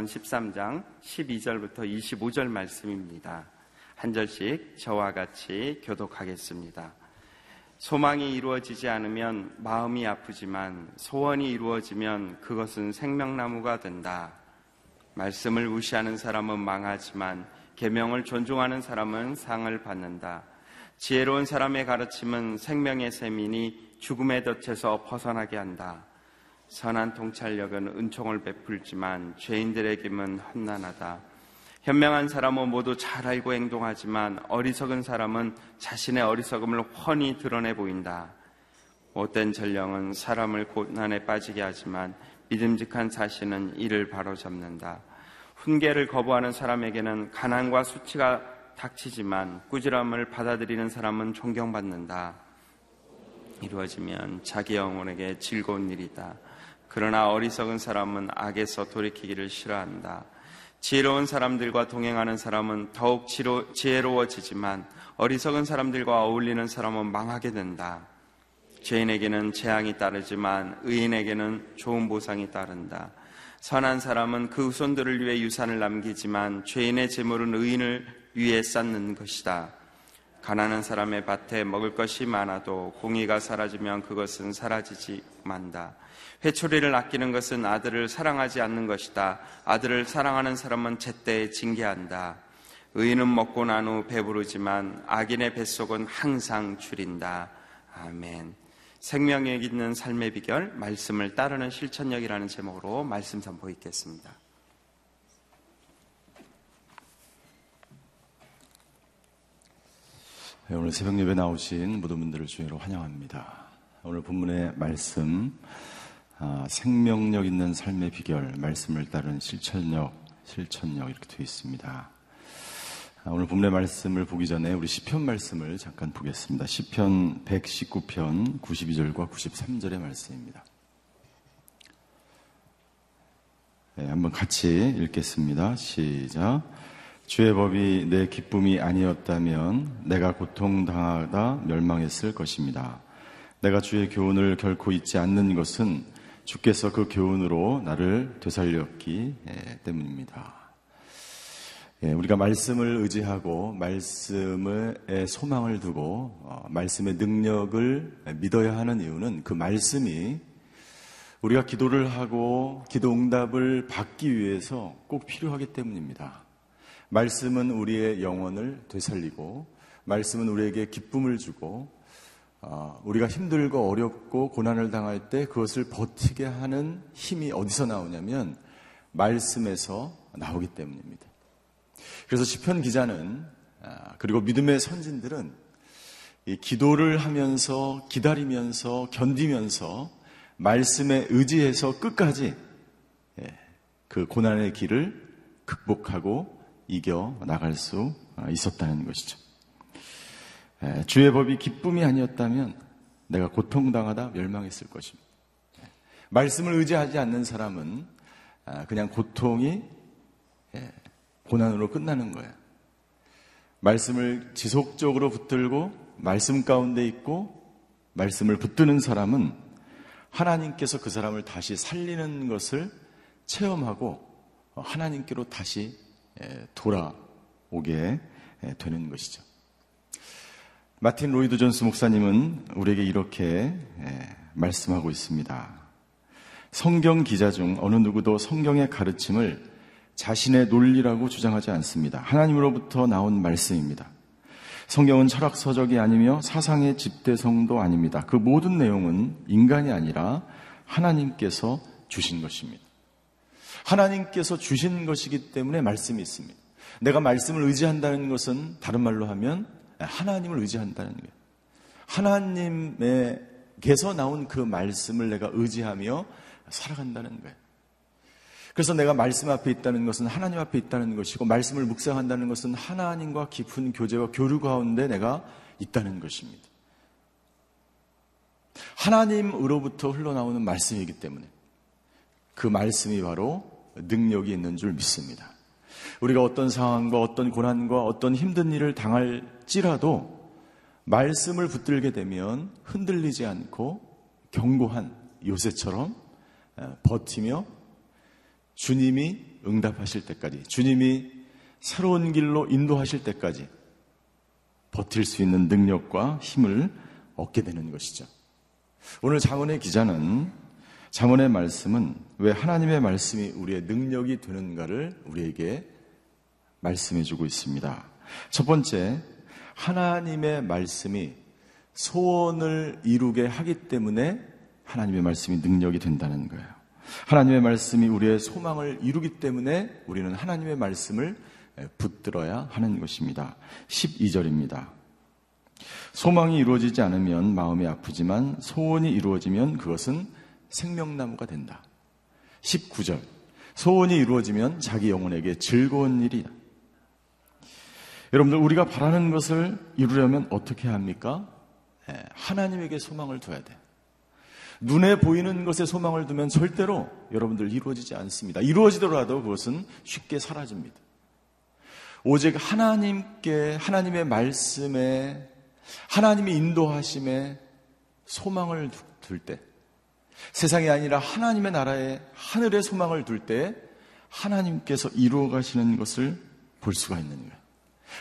잠언 13장 12절부터 25절 말씀입니다. 한 절씩 저와 같이 교독하겠습니다. 소망이 이루어지지 않으면 마음이 아프지만 소원이 이루어지면 그것은 생명나무가 된다. 말씀을 무시하는 사람은 망하지만 계명을 존중하는 사람은 상을 받는다. 지혜로운 사람의 가르침은 생명의 셈이니 죽음의 덫에서 벗어나게 한다. 선한 통찰력은 은총을 베풀지만 죄인들에게는 험난하다. 현명한 사람은 모두 잘 알고 행동하지만 어리석은 사람은 자신의 어리석음을 훤히 드러내 보인다. 못된 전령은 사람을 고난에 빠지게 하지만 믿음직한 사신은 이를 바로잡는다. 훈계를 거부하는 사람에게는 가난과 수치가 닥치지만 꾸지람을 받아들이는 사람은 존경받는다. 이루어지면 자기 영혼에게 즐거운 일이다. 그러나 어리석은 사람은 악에서 돌이키기를 싫어한다. 지혜로운 사람들과 동행하는 사람은 더욱 지혜로워지지만 어리석은 사람들과 어울리는 사람은 망하게 된다. 죄인에게는 재앙이 따르지만 의인에게는 좋은 보상이 따른다. 선한 사람은 그 후손들을 위해 유산을 남기지만 죄인의 재물은 의인을 위해 쌓는 것이다. 가난한 사람의 밭에 먹을 것이 많아도 공의가 사라지면 그것은 사라지지 만다. 회초리를 아끼는 것은 아들을 사랑하지 않는 것이다. 아들을 사랑하는 사람은 제때에 징계한다. 의인은 먹고 난 후 배부르지만 악인의 뱃속은 항상 줄인다. 아멘. 생명력 있는 삶의 비결, 말씀을 따르는 실천력이라는 제목으로 말씀 선보이겠습니다. 오늘 새벽 예배 나오신 모든 분들을 주의로 환영합니다. 오늘 본문의 말씀, 아, 생명력 있는 삶의 비결, 말씀을 따른 실천력, 실천력 이렇게 되어 있습니다. 아, 오늘 본문의 말씀을 보기 전에 우리 시편 말씀을 잠깐 보겠습니다. 시편 119편 92절과 93절의 말씀입니다. 네, 한번 같이 읽겠습니다. 시작. 주의 법이 내 기쁨이 아니었다면 내가 고통당하다 멸망했을 것입니다. 내가 주의 교훈을 결코 잊지 않는 것은 주께서 그 교훈으로 나를 되살렸기 예, 때문입니다. 예, 우리가 말씀을 의지하고 말씀에 소망을 두고 어, 말씀의 능력을 믿어야 하는 이유는 그 말씀이 우리가 기도를 하고 기도 응답을 받기 위해서 꼭 필요하기 때문입니다. 말씀은 우리의 영혼을 되살리고 말씀은 우리에게 기쁨을 주고 어, 우리가 힘들고 어렵고 고난을 당할 때 그것을 버티게 하는 힘이 어디서 나오냐면 말씀에서 나오기 때문입니다. 그래서 시편 기자는 아, 그리고 믿음의 선진들은 기도를 하면서 기다리면서 견디면서 말씀에 의지해서 끝까지 예, 그 고난의 길을 극복하고 이겨 나갈 수 있었다는 것이죠. 주의 법이 기쁨이 아니었다면 내가 고통당하다 멸망했을 것입니다. 말씀을 의지하지 않는 사람은 아, 그냥 고통이 고난으로 끝나는 거예요. 말씀을 지속적으로 붙들고 말씀 가운데 있고 말씀을 붙드는 사람은 하나님께서 그 사람을 다시 살리는 것을 체험하고 하나님께로 다시 돌아오게 되는 것이죠. 마틴 로이드 존스 목사님은 우리에게 이렇게 말씀하고 있습니다. 성경 기자 중 어느 누구도 성경의 가르침을 자신의 논리라고 주장하지 않습니다. 하나님으로부터 나온 말씀입니다. 성경은 철학 서적이 아니며 사상의 집대성도 아닙니다. 그 모든 내용은 인간이 아니라 하나님께서 주신 것입니다. 하나님께서 주신 것이기 때문에 말씀이 있습니다. 내가 말씀을 의지한다는 것은 다른 말로 하면 하나님을 의지한다는 거예요. 하나님에게서 나온 그 말씀을 내가 의지하며 살아간다는 거예요. 그래서 내가 말씀 앞에 있다는 것은 하나님 앞에 있다는 것이고 말씀을 묵상한다는 것은 하나님과 깊은 교제와 교류 가운데 내가 있다는 것입니다. 하나님으로부터 흘러나오는 말씀이기 때문에 그 말씀이 바로 능력이 있는 줄 믿습니다. 우리가 어떤 상황과 어떤 고난과 어떤 힘든 일을 당할지라도 말씀을 붙들게 되면 흔들리지 않고 견고한 요새처럼 버티며 주님이 응답하실 때까지, 주님이 새로운 길로 인도하실 때까지 버틸 수 있는 능력과 힘을 얻게 되는 것이죠. 오늘 자문의 기자는 자문의 말씀은 왜 하나님의 말씀이 우리의 능력이 되는가를 우리에게 말씀해 주고 있습니다. 첫 번째, 하나님의 말씀이 소원을 이루게 하기 때문에 하나님의 말씀이 능력이 된다는 거예요. 하나님의 말씀이 우리의 소망을 이루기 때문에 우리는 하나님의 말씀을 붙들어야 하는 것입니다. 12절입니다. 소망이 이루어지지 않으면 마음이 아프지만 소원이 이루어지면 그것은 생명나무가 된다. 19절. 소원이 이루어지면 자기 영혼에게 즐거운 일이다. 여러분들, 우리가 바라는 것을 이루려면 어떻게 합니까? 예, 하나님에게 소망을 둬야 돼. 눈에 보이는 것에 소망을 두면 절대로 여러분들 이루어지지 않습니다. 이루어지더라도 그것은 쉽게 사라집니다. 오직 하나님께, 하나님의 말씀에, 하나님의 인도하심에 소망을 둘 때, 세상이 아니라 하나님의 나라에 하늘의 소망을 둘 때, 하나님께서 이루어 가시는 것을 볼 수가 있는 거예요.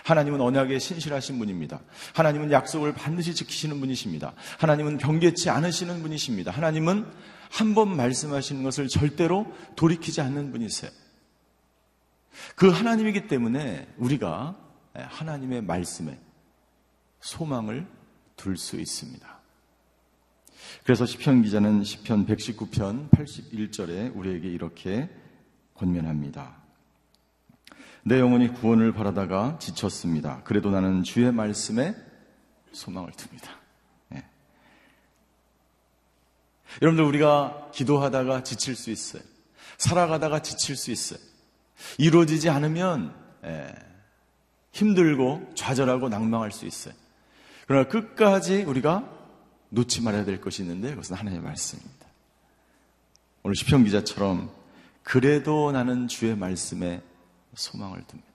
하나님은 언약에 신실하신 분입니다. 하나님은 약속을 반드시 지키시는 분이십니다. 하나님은 경계치 않으시는 분이십니다. 하나님은 한 번 말씀하시는 것을 절대로 돌이키지 않는 분이세요. 그 하나님이기 때문에 우리가 하나님의 말씀에 소망을 둘 수 있습니다. 그래서 시편 기자는 시편 119편 81절에 우리에게 이렇게 권면합니다. 내 영혼이 구원을 바라다가 지쳤습니다. 그래도 나는 주의 말씀에 소망을 둡니다. 네. 여러분들 우리가 기도하다가 지칠 수 있어요. 살아가다가 지칠 수 있어요. 이루어지지 않으면 예, 힘들고 좌절하고 낭망할 수 있어요. 그러나 끝까지 우리가 놓지 말아야 될 것이 있는데 그것은 하나님의 말씀입니다. 오늘 시편 기자처럼 그래도 나는 주의 말씀에 소망을 둡니다.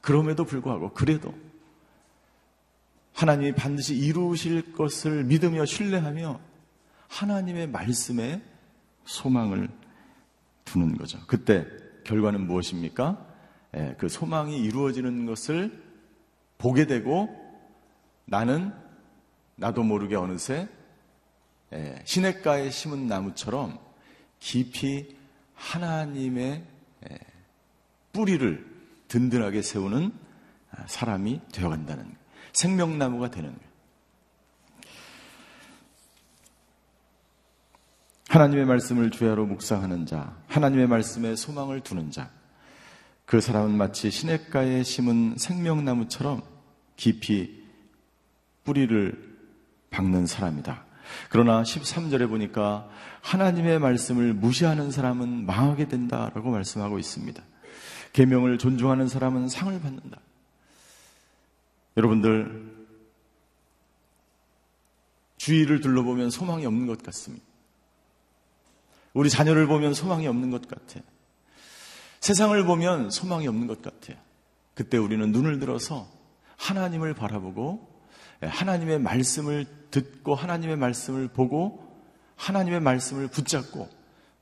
그럼에도 불구하고 그래도 하나님이 반드시 이루실 것을 믿으며 신뢰하며 하나님의 말씀에 소망을 두는 거죠. 그때 결과는 무엇입니까? 예, 그 소망이 이루어지는 것을 보게 되고 나는 나도 모르게 어느새 예, 시냇가에 심은 나무처럼 깊이 하나님의 예, 뿌리를 든든하게 세우는 사람이 되어간다는. 생명나무가 되는. 하나님의 말씀을 주야로 묵상하는 자, 하나님의 말씀에 소망을 두는 자, 그 사람은 마치 시냇가에 심은 생명나무처럼 깊이 뿌리를 박는 사람이다. 그러나 13절에 보니까 하나님의 말씀을 무시하는 사람은 망하게 된다라고 말씀하고 있습니다. 계명을 존중하는 사람은 상을 받는다. 여러분들 주위를 둘러보면 소망이 없는 것 같습니다. 우리 자녀를 보면 소망이 없는 것 같아. 세상을 보면 소망이 없는 것 같아요. 그때 우리는 눈을 들어서 하나님을 바라보고 하나님의 말씀을 듣고 하나님의 말씀을 보고 하나님의 말씀을 붙잡고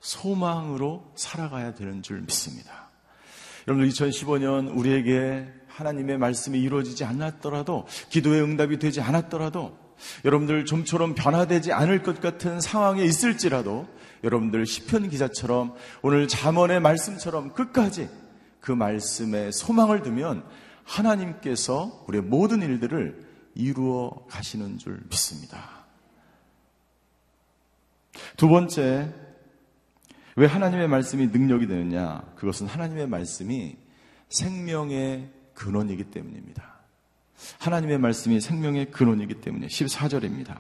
소망으로 살아가야 되는 줄 믿습니다. 여러분 2015년 우리에게 하나님의 말씀이 이루어지지 않았더라도 기도의 응답이 되지 않았더라도 여러분들 좀처럼 변화되지 않을 것 같은 상황에 있을지라도 여러분들 시편 기자처럼 오늘 잠언의 말씀처럼 끝까지 그 말씀에 소망을 두면 하나님께서 우리의 모든 일들을 이루어 가시는 줄 믿습니다. 두 번째, 왜 하나님의 말씀이 능력이 되느냐? 그것은 하나님의 말씀이 생명의 근원이기 때문입니다. 하나님의 말씀이 생명의 근원이기 때문에 14절입니다.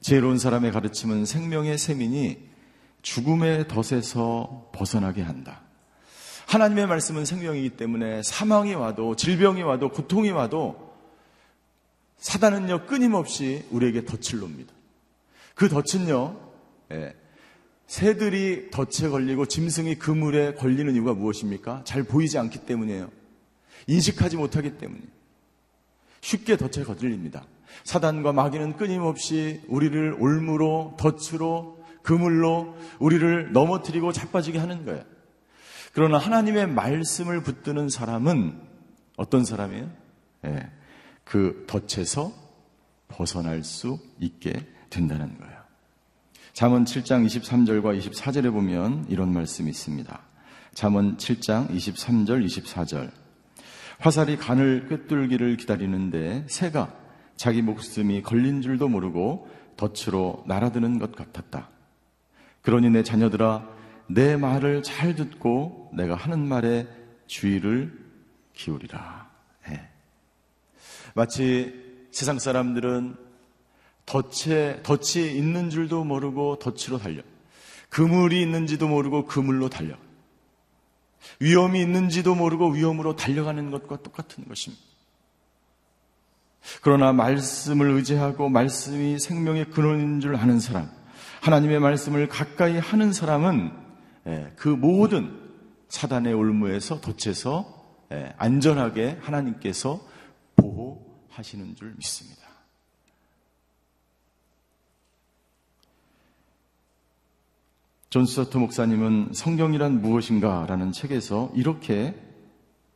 지혜로운 사람의 가르침은 생명의 세민이 죽음의 덫에서 벗어나게 한다. 하나님의 말씀은 생명이기 때문에 사망이 와도 질병이 와도 고통이 와도 사단은요 끊임없이 우리에게 덫을 놉니다. 그 덫은요 예, 새들이 덫에 걸리고 짐승이 그물에 걸리는 이유가 무엇입니까? 잘 보이지 않기 때문이에요. 인식하지 못하기 때문이에요. 쉽게 덫에 거들립니다. 사단과 마귀는 끊임없이 우리를 올무로 덫으로 그물로 우리를 넘어뜨리고 자빠지게 하는 거예요. 그러나 하나님의 말씀을 붙드는 사람은 어떤 사람이에요? 예, 그 덫에서 벗어날 수 있게 된다는 거예요. 잠언 7장 23절과 24절에 보면 이런 말씀이 있습니다. 잠언 7장 23절 24절 화살이 간을 꿰뚫기를 기다리는데 새가 자기 목숨이 걸린 줄도 모르고 덫으로 날아드는 것 같았다. 그러니 내 자녀들아 내 말을 잘 듣고 내가 하는 말에 주의를 기울이라. 네. 마치 세상 사람들은 덫에 덫이 있는 줄도 모르고 덫으로 달려. 그물이 있는지도 모르고 그물로 달려. 위험이 있는지도 모르고 위험으로 달려가는 것과 똑같은 것입니다. 그러나 말씀을 의지하고 말씀이 생명의 근원인 줄 아는 사람, 하나님의 말씀을 가까이 하는 사람은 예, 그 모든 사단의 올무에서 덫에서 예, 안전하게 하나님께서 보호 하시는 줄 믿습니다. 존 스토트 목사님은 성경이란 무엇인가 라는 책에서 이렇게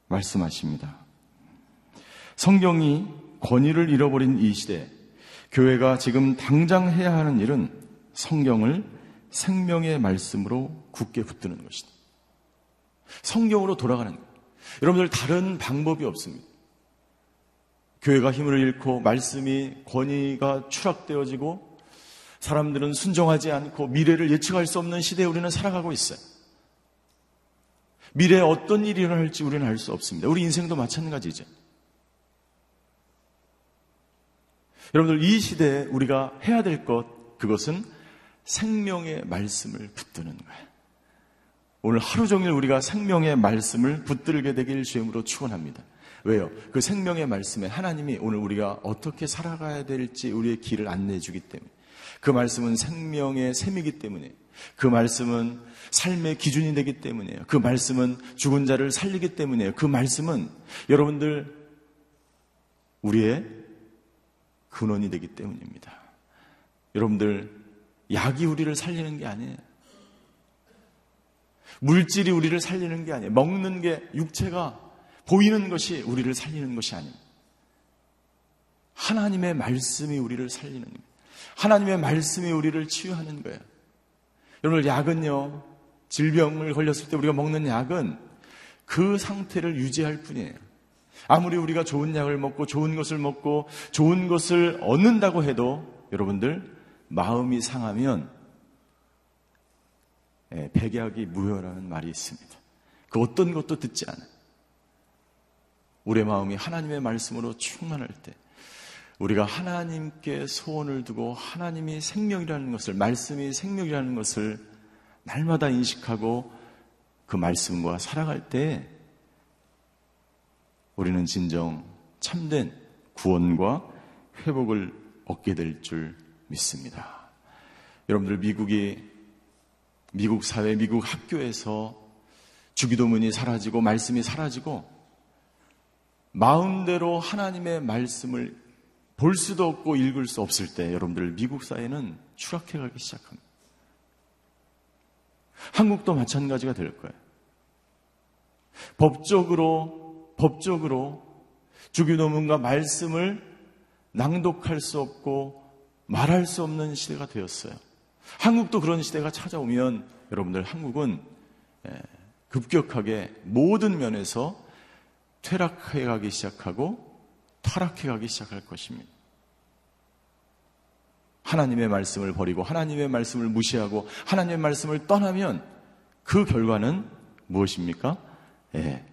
말씀하십니다. 성경이 권위를 잃어버린 이 시대, 교회가 지금 당장 해야 하는 일은 성경을 생명의 말씀으로 굳게 붙드는 것이다. 성경으로 돌아가는 것. 여러분들 다른 방법이 없습니다. 교회가 힘을 잃고 말씀이 권위가 추락되어지고 사람들은 순종하지 않고 미래를 예측할 수 없는 시대에 우리는 살아가고 있어요. 미래에 어떤 일이 일어날지 우리는 알 수 없습니다. 우리 인생도 마찬가지죠. 여러분들 이 시대에 우리가 해야 될 것, 그것은 생명의 말씀을 붙드는 거예요. 오늘 하루 종일 우리가 생명의 말씀을 붙들게 되길 주임으로 축원합니다. 왜요? 그 생명의 말씀에 하나님이 오늘 우리가 어떻게 살아가야 될지 우리의 길을 안내해 주기 때문에 그 말씀은 생명의 셈이기 때문에 그 말씀은 삶의 기준이 되기 때문에요. 그 말씀은 죽은 자를 살리기 때문에요. 그 말씀은 여러분들 우리의 근원이 되기 때문입니다. 여러분들 약이 우리를 살리는 게 아니에요. 물질이 우리를 살리는 게 아니에요. 먹는 게 육체가 보이는 것이 우리를 살리는 것이 아닙니다. 하나님의 말씀이 우리를 살리는 겁니다. 하나님의 말씀이 우리를 치유하는 거예요. 여러분, 약은요, 질병을 걸렸을 때 우리가 먹는 약은 그 상태를 유지할 뿐이에요. 아무리 우리가 좋은 약을 먹고 좋은 것을 먹고 좋은 것을 얻는다고 해도 여러분들 마음이 상하면 예, 백약이 무효라는 말이 있습니다. 그 어떤 것도 듣지 않아요. 우리의 마음이 하나님의 말씀으로 충만할 때 우리가 하나님께 소원을 두고 하나님이 생명이라는 것을, 말씀이 생명이라는 것을 날마다 인식하고 그 말씀과 살아갈 때 우리는 진정 참된 구원과 회복을 얻게 될 줄 믿습니다. 여러분들 미국이 미국 사회, 미국 학교에서 주기도문이 사라지고 말씀이 사라지고 마음대로 하나님의 말씀을 볼 수도 없고 읽을 수 없을 때 여러분들 미국 사회는 추락해 가기 시작합니다. 한국도 마찬가지가 될 거예요. 법적으로, 법적으로 주기도문과 말씀을 낭독할 수 없고 말할 수 없는 시대가 되었어요. 한국도 그런 시대가 찾아오면 여러분들 한국은 예, 급격하게 모든 면에서 퇴락해 가기 시작하고 타락해 가기 시작할 것입니다. 하나님의 말씀을 버리고 하나님의 말씀을 무시하고 하나님의 말씀을 떠나면 그 결과는 무엇입니까? 예.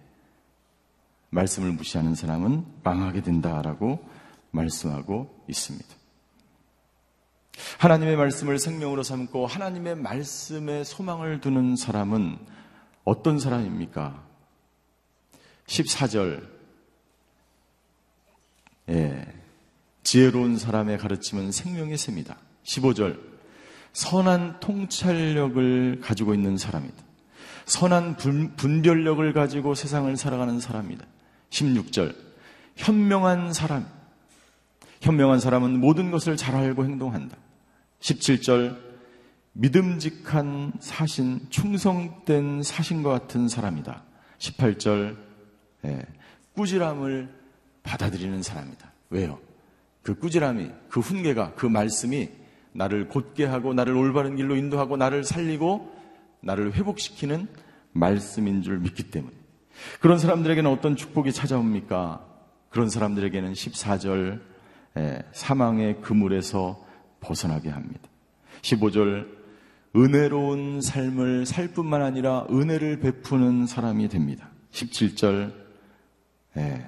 말씀을 무시하는 사람은 망하게 된다라고 말씀하고 있습니다. 하나님의 말씀을 생명으로 삼고 하나님의 말씀에 소망을 두는 사람은 어떤 사람입니까? 14절 예, 지혜로운 사람의 가르침은 생명의 셈이다. 15절 선한 통찰력을 가지고 있는 사람이다. 선한 분, 별력을 가지고 세상을 살아가는 사람이다. 16절 현명한 사람 현명한 사람은 모든 것을 잘 알고 행동한다. 17절 믿음직한 사신, 충성된 사신과 같은 사람이다. 18절, 예, 꾸지람을 받아들이는 사람이다. 왜요? 그 꾸지람이, 그 훈계가, 그 말씀이 나를 곧게 하고, 나를 올바른 길로 인도하고, 나를 살리고, 나를 회복시키는 말씀인 줄 믿기 때문에. 그런 사람들에게는 어떤 축복이 찾아옵니까? 그런 사람들에게는 14절, 예, 사망의 그물에서 벗어나게 합니다. 15절, 은혜로운 삶을 살 뿐만 아니라 은혜를 베푸는 사람이 됩니다. 17절, 예,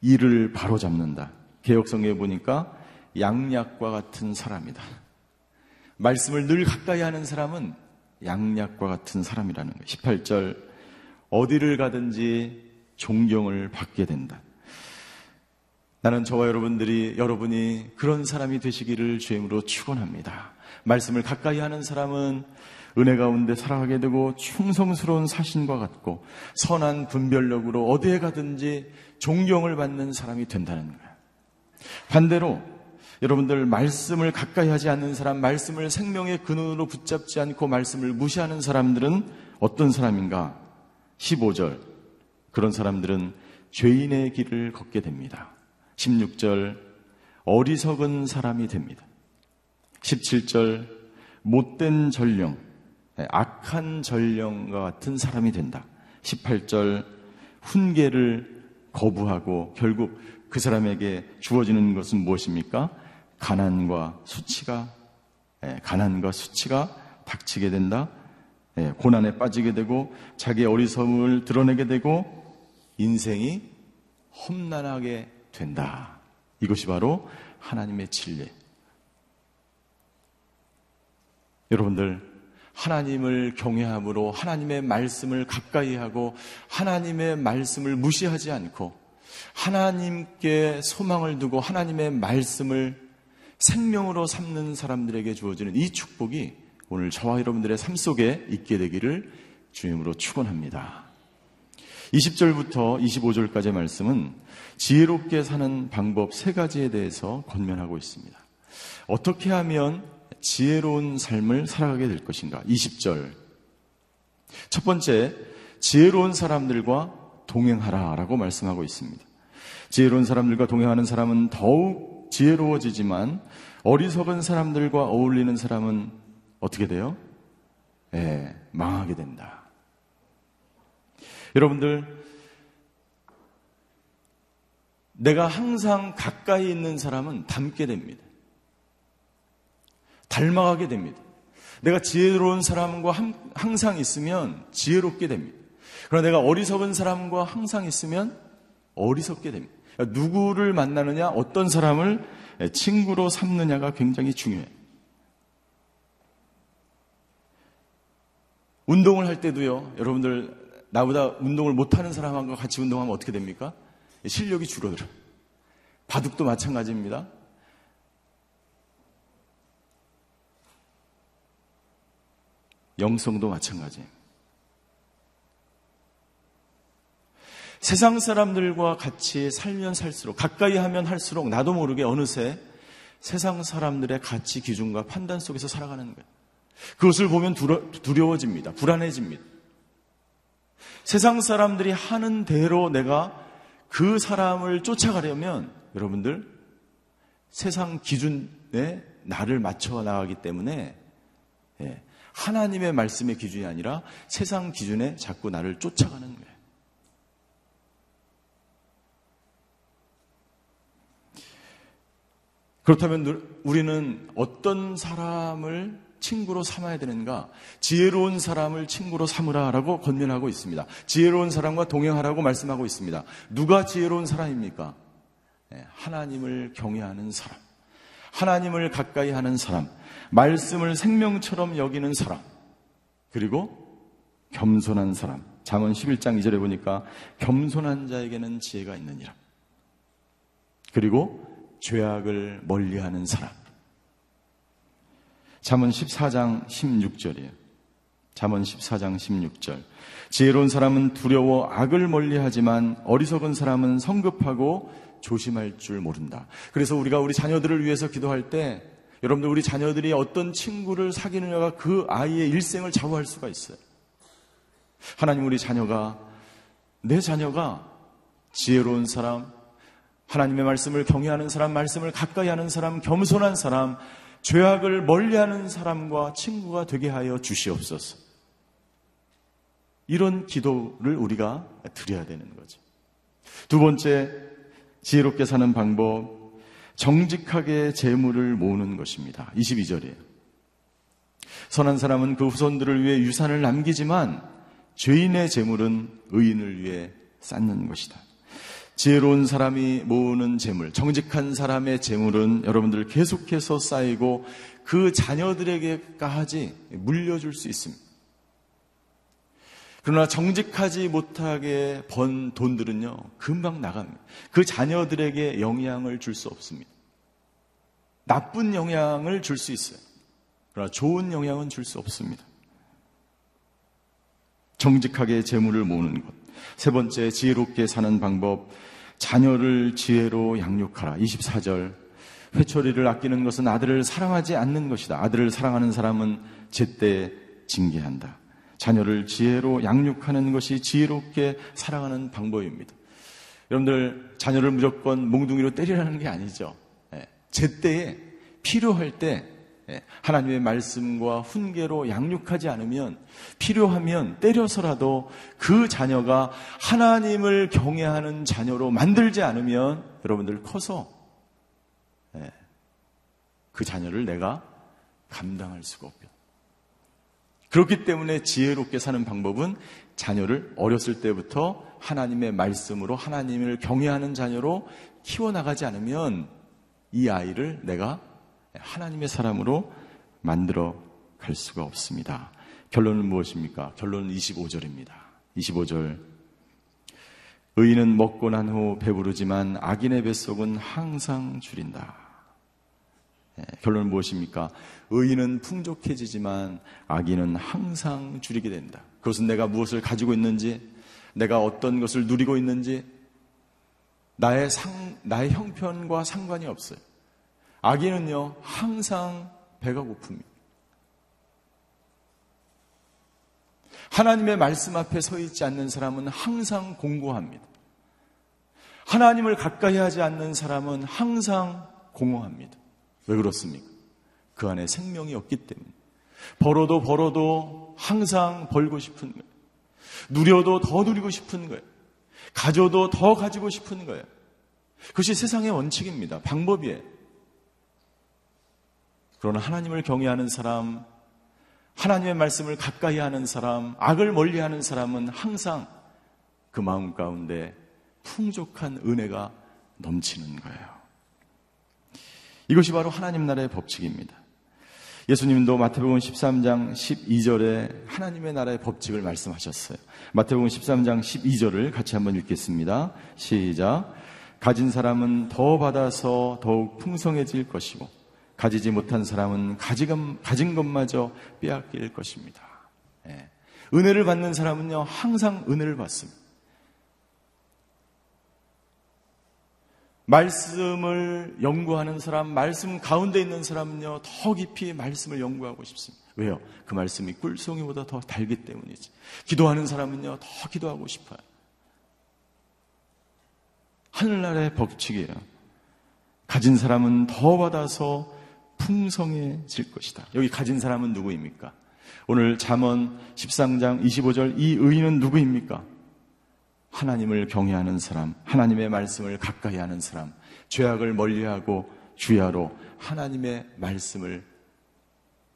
일을 바로 잡는다. 개혁성에 보니까 양약과 같은 사람이다. 말씀을 늘 가까이 하는 사람은 양약과 같은 사람이라는 거예요. 18절, 어디를 가든지 존경을 받게 된다. 나는 저와 여러분들이, 여러분이 그런 사람이 되시기를 주임으로 축원합니다. 말씀을 가까이 하는 사람은 은혜 가운데 살아가게 되고 충성스러운 사신과 같고 선한 분별력으로 어디에 가든지 존경을 받는 사람이 된다는 거예요. 반대로 여러분들 말씀을 가까이 하지 않는 사람, 말씀을 생명의 근원으로 붙잡지 않고 말씀을 무시하는 사람들은 어떤 사람인가? 15절. 그런 사람들은 죄인의 길을 걷게 됩니다. 16절. 어리석은 사람이 됩니다. 17절 못된 전령, 네, 악한 전령과 같은 사람이 된다. 18절 훈계를 거부하고 결국 그 사람에게 주어지는 것은 무엇입니까? 가난과 수치가 네, 가난과 수치가 닥치게 된다. 네, 고난에 빠지게 되고 자기의 어리석음을 드러내게 되고 인생이 험난하게 된다. 이것이 바로 하나님의 진리. 여러분들 하나님을 경외함으로 하나님의 말씀을 가까이 하고 하나님의 말씀을 무시하지 않고 하나님께 소망을 두고 하나님의 말씀을 생명으로 삼는 사람들에게 주어지는 이 축복이 오늘 저와 여러분들의 삶 속에 있게 되기를 주님으로 축원합니다. 20절부터 25절까지의 말씀은 지혜롭게 사는 방법 세 가지에 대해서 권면하고 있습니다. 어떻게 하면 지혜로운 삶을 살아가게 될 것인가? 20절. 첫 번째, 지혜로운 사람들과 동행하라 라고 말씀하고 있습니다. 지혜로운 사람들과 동행하는 사람은 더욱 지혜로워지지만 어리석은 사람들과 어울리는 사람은 어떻게 돼요? 예, 망하게 된다. 여러분들, 내가 항상 가까이 있는 사람은 닮게 됩니다. 닮아가게 됩니다. 내가 지혜로운 사람과 항상 있으면 지혜롭게 됩니다. 그러나 내가 어리석은 사람과 항상 있으면 어리석게 됩니다. 그러니까 누구를 만나느냐, 어떤 사람을 친구로 삼느냐가 굉장히 중요해요. 운동을 할 때도요, 여러분들, 나보다 운동을 못하는 사람과 같이 운동하면 어떻게 됩니까? 실력이 줄어들어요. 바둑도 마찬가지입니다. 영성도 마찬가지예요. 세상 사람들과 같이 살면 살수록 가까이 하면 할수록 나도 모르게 어느새 세상 사람들의 가치 기준과 판단 속에서 살아가는 거예요. 그것을 보면 두려워집니다. 불안해집니다. 세상 사람들이 하는 대로 내가 그 사람을 쫓아가려면 여러분들 세상 기준에 나를 맞춰 나가기 때문에 예, 하나님의 말씀의 기준이 아니라 세상 기준에 자꾸 나를 쫓아가는 거예요. 그렇다면 우리는 어떤 사람을 친구로 삼아야 되는가? 지혜로운 사람을 친구로 삼으라라고 권면하고 있습니다. 지혜로운 사람과 동행하라고 말씀하고 있습니다. 누가 지혜로운 사람입니까? 네, 하나님을 경외하는 사람. 하나님을 가까이 하는 사람. 말씀을 생명처럼 여기는 사람, 그리고 겸손한 사람. 잠언 11장 2절에 보니까 겸손한 자에게는 지혜가 있느니라. 그리고 죄악을 멀리하는 사람. 잠언 14장 16절이에요. 잠언 14장 16절. 지혜로운 사람은 두려워 악을 멀리하지만 어리석은 사람은 성급하고 조심할 줄 모른다. 그래서 우리가 우리 자녀들을 위해서 기도할 때 여러분들 우리 자녀들이 어떤 친구를 사귀느냐가 그 아이의 일생을 좌우할 수가 있어요. 하나님 우리 자녀가 내 자녀가 지혜로운 사람, 하나님의 말씀을 경외하는 사람, 말씀을 가까이 하는 사람, 겸손한 사람, 죄악을 멀리하는 사람과 친구가 되게 하여 주시옵소서. 이런 기도를 우리가 드려야 되는 거죠. 두 번째, 지혜롭게 사는 방법, 정직하게 재물을 모으는 것입니다. 22절이에요. 선한 사람은 그 후손들을 위해 유산을 남기지만 죄인의 재물은 의인을 위해 쌓는 것이다. 지혜로운 사람이 모으는 재물, 정직한 사람의 재물은 여러분들 계속해서 쌓이고 그 자녀들에게까지 물려줄 수 있습니다. 그러나 정직하지 못하게 번 돈들은요, 금방 나갑니다. 그 자녀들에게 영향을 줄 수 없습니다. 나쁜 영향을 줄 수 있어요. 그러나 좋은 영향은 줄 수 없습니다. 정직하게 재물을 모으는 것. 세 번째, 지혜롭게 사는 방법. 자녀를 지혜로 양육하라. 24절. 회초리를 아끼는 것은 아들을 사랑하지 않는 것이다. 아들을 사랑하는 사람은 제때 징계한다. 자녀를 지혜로 양육하는 것이 지혜롭게 살아가는 방법입니다. 여러분들 자녀를 무조건 몽둥이로 때리라는 게 아니죠. 예. 제때에 필요할 때 예, 하나님의 말씀과 훈계로 양육하지 않으면 필요하면 때려서라도 그 자녀가 하나님을 경외하는 자녀로 만들지 않으면 여러분들 커서 예, 그 자녀를 내가 감당할 수가 없죠. 그렇기 때문에 지혜롭게 사는 방법은 자녀를 어렸을 때부터 하나님의 말씀으로 하나님을 경외하는 자녀로 키워나가지 않으면 이 아이를 내가 하나님의 사람으로 만들어 갈 수가 없습니다. 결론은 무엇입니까? 결론은 25절입니다. 25절. 의인은 먹고 난 후 배부르지만 악인의 뱃속은 항상 줄인다. 네, 결론은 무엇입니까? 의인은 풍족해지지만 악인은 항상 줄이게 된다. 그것은 내가 무엇을 가지고 있는지, 내가 어떤 것을 누리고 있는지, 나의 상, 나의 형편과 상관이 없어요. 악인은요, 항상 배가 고픕니다. 하나님의 말씀 앞에 서 있지 않는 사람은 항상 공고합니다. 하나님을 가까이 하지 않는 사람은 항상 공허합니다. 왜 그렇습니까? 그 안에 생명이 없기 때문에. 벌어도 벌어도 항상 벌고 싶은 거예요. 누려도 더 누리고 싶은 거예요. 가져도 더 가지고 싶은 거예요. 그것이 세상의 원칙입니다. 방법이에요. 그러나 하나님을 경외하는 사람, 하나님의 말씀을 가까이 하는 사람, 악을 멀리 하는 사람은 항상 그 마음 가운데 풍족한 은혜가 넘치는 거예요. 이것이 바로 하나님 나라의 법칙입니다. 예수님도 마태복음 13장 12절에 하나님의 나라의 법칙을 말씀하셨어요. 마태복음 13장 12절을 같이 한번 읽겠습니다. 시작. 가진 사람은 더 받아서 더욱 풍성해질 것이고 가지지 못한 사람은 가진, 가진 것마저 빼앗길 것입니다. 예. 은혜를 받는 사람은요, 항상 은혜를 받습니다. 말씀을 연구하는 사람, 말씀 가운데 있는 사람은요, 더 깊이 말씀을 연구하고 싶습니다. 왜요? 그 말씀이 꿀송이보다 더 달기 때문이지. 기도하는 사람은요, 더 기도하고 싶어요. 하늘나라의 법칙이에요. 가진 사람은 더 받아서 풍성해질 것이다. 여기 가진 사람은 누구입니까? 오늘 잠언 13장 25절 이 의인은 누구입니까? 하나님을 경외하는 사람, 하나님의 말씀을 가까이 하는 사람, 죄악을 멀리하고 주야로 하나님의 말씀을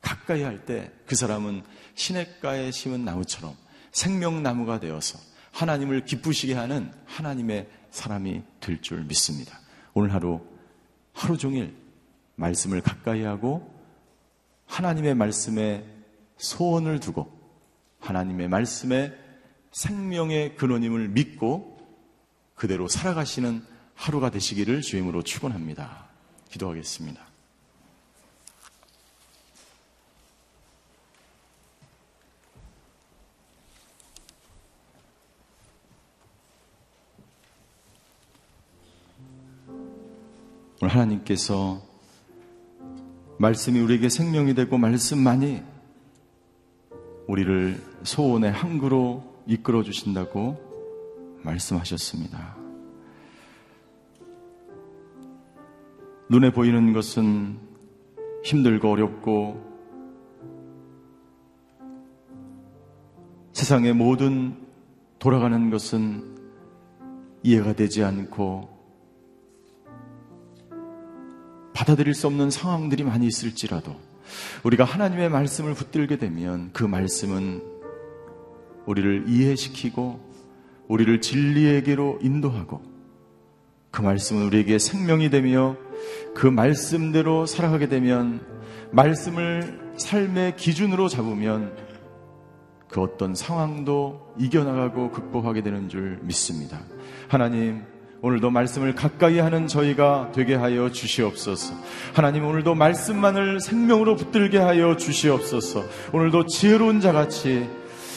가까이 할 때 그 사람은 시냇가에 심은 나무처럼 생명나무가 되어서 하나님을 기쁘시게 하는 하나님의 사람이 될 줄 믿습니다. 오늘 하루 하루 종일 말씀을 가까이 하고 하나님의 말씀에 소원을 두고 하나님의 말씀에 생명의 근원임을 믿고 그대로 살아가시는 하루가 되시기를 주임으로 축원합니다. 기도하겠습니다. 오늘 하나님께서 말씀이 우리에게 생명이 되고 말씀만이 우리를 소원의 항구로 이끌어 주신다고 말씀하셨습니다. 눈에 보이는 것은 힘들고 어렵고 세상의 모든 돌아가는 것은 이해가 되지 않고 받아들일 수 없는 상황들이 많이 있을지라도 우리가 하나님의 말씀을 붙들게 되면 그 말씀은 우리를 이해시키고 우리를 진리에게로 인도하고 그 말씀은 우리에게 생명이 되며 그 말씀대로 살아가게 되면 말씀을 삶의 기준으로 잡으면 그 어떤 상황도 이겨나가고 극복하게 되는 줄 믿습니다. 하나님, 오늘도 말씀을 가까이 하는 저희가 되게 하여 주시옵소서. 하나님 오늘도 말씀만을 생명으로 붙들게 하여 주시옵소서. 오늘도 지혜로운 자 같이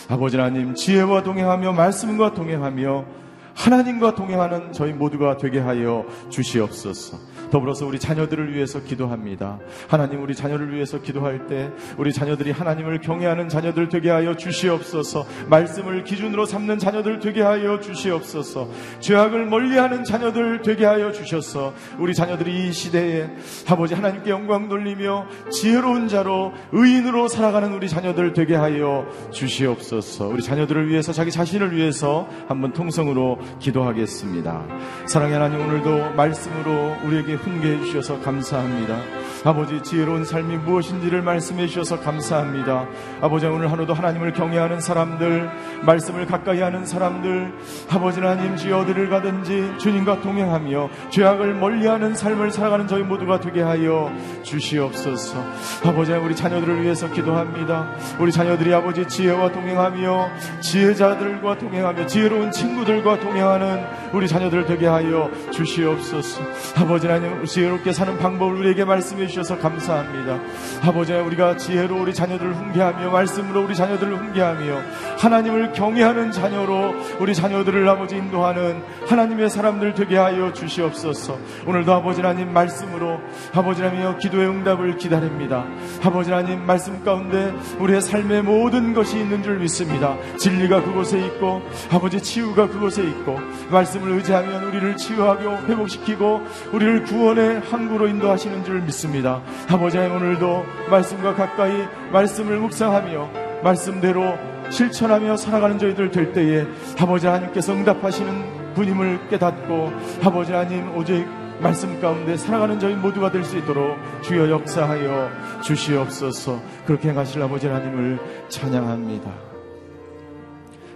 아버지 하나님 지혜와 동행하며 말씀과 동행하며 하나님과 동행하는 저희 모두가 되게 하여 주시옵소서. 더불어서 우리 자녀들을 위해서 기도합니다. 하나님 우리 자녀를 위해서 기도할 때 우리 자녀들이 하나님을 경외하는 자녀들 되게 하여 주시옵소서. 말씀을 기준으로 삼는 자녀들 되게 하여 주시옵소서. 죄악을 멀리하는 자녀들 되게 하여 주셔서 우리 자녀들이 이 시대에 아버지 하나님께 영광 돌리며 지혜로운 자로 의인으로 살아가는 우리 자녀들 되게 하여 주시옵소서. 우리 자녀들을 위해서 자기 자신을 위해서 한번 통성으로 기도하겠습니다. 사랑의 하나님 오늘도 말씀으로 우리에게 훈계해 주셔서 감사합니다. 아버지 지혜로운 삶이 무엇인지를 말씀해 주셔서 감사합니다. 아버지 오늘 하루도 하나님을 경외하는 사람들, 말씀을 가까이 하는 사람들, 아버지 하나님 지어 어디를 가든지 주님과 동행하며 죄악을 멀리하는 삶을 살아가는 저희 모두가 되게 하여 주시옵소서. 아버지 우리 자녀들을 위해서 기도합니다. 우리 자녀들이 아버지 지혜와 동행하며 지혜자들과 동행하며 지혜로운 친구들과 동행하는 우리 자녀들 되게 하여 주시옵소서. 아버지 하나님 지혜롭게 사는 방법을 우리에게 말씀해 주셔서 감사합니다. 아버지 우리가 지혜로 우리 자녀들을 훈계하며 말씀으로 우리 자녀들을 훈계하며 하나님을 경외하는 자녀로 우리 자녀들을 아버지 인도하는 하나님의 사람들 되게 하여 주시옵소서. 오늘도 아버지 하나님 말씀으로 아버지 하나님 기도의 응답을 기다립니다. 아버지 하나님 말씀 가운데 우리의 삶의 모든 것이 있는 줄 믿습니다. 진리가 그곳에 있고 아버지 치유가 그곳에 있고 말씀을 의지하면 우리를 치유하고 회복시키고 우리를 구원의 항구로 인도하시는 줄 믿습니다. 아버지 하나님 오늘도 말씀과 가까이 말씀을 묵상하며 말씀대로 실천하며 살아가는 저희들 될 때에 아버지 하나님께서 응답하시는 분임을 깨닫고 아버지 하나님 오직 말씀 가운데 살아가는 저희 모두가 될 수 있도록 주여 역사하여 주시옵소서 그렇게 행하실 아버지 하나님을 찬양합니다.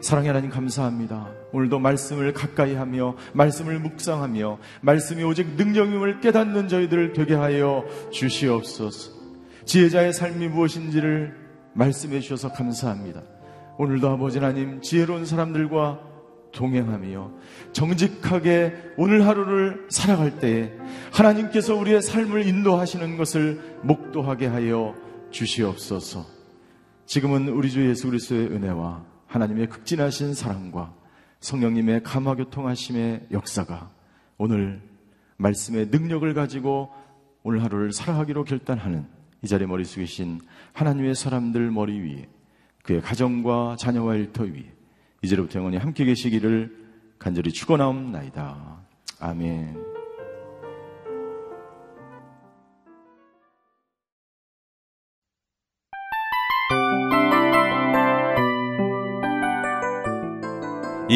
사랑의 하나님 감사합니다. 오늘도 말씀을 가까이 하며 말씀을 묵상하며 말씀이 오직 능력임을 깨닫는 저희들 되게 하여 주시옵소서. 지혜자의 삶이 무엇인지를 말씀해 주셔서 감사합니다. 오늘도 아버지 하나님 지혜로운 사람들과 동행하며 정직하게 오늘 하루를 살아갈 때에 하나님께서 우리의 삶을 인도하시는 것을 목도하게 하여 주시옵소서. 지금은 우리 주 예수 그리스도의 은혜와 하나님의 극진하신 사랑과 성령님의 감화교통하심의 역사가 오늘 말씀의 능력을 가지고 오늘 하루를 살아가기로 결단하는 이 자리에 머리 숙이신 하나님의 사람들 머리 위에 그의 가정과 자녀와 일터 위에 이제로부터 영원히 함께 계시기를 간절히 축원하옵나이다. 아멘.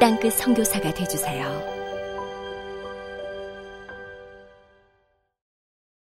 땅끝 성교사가 되주세요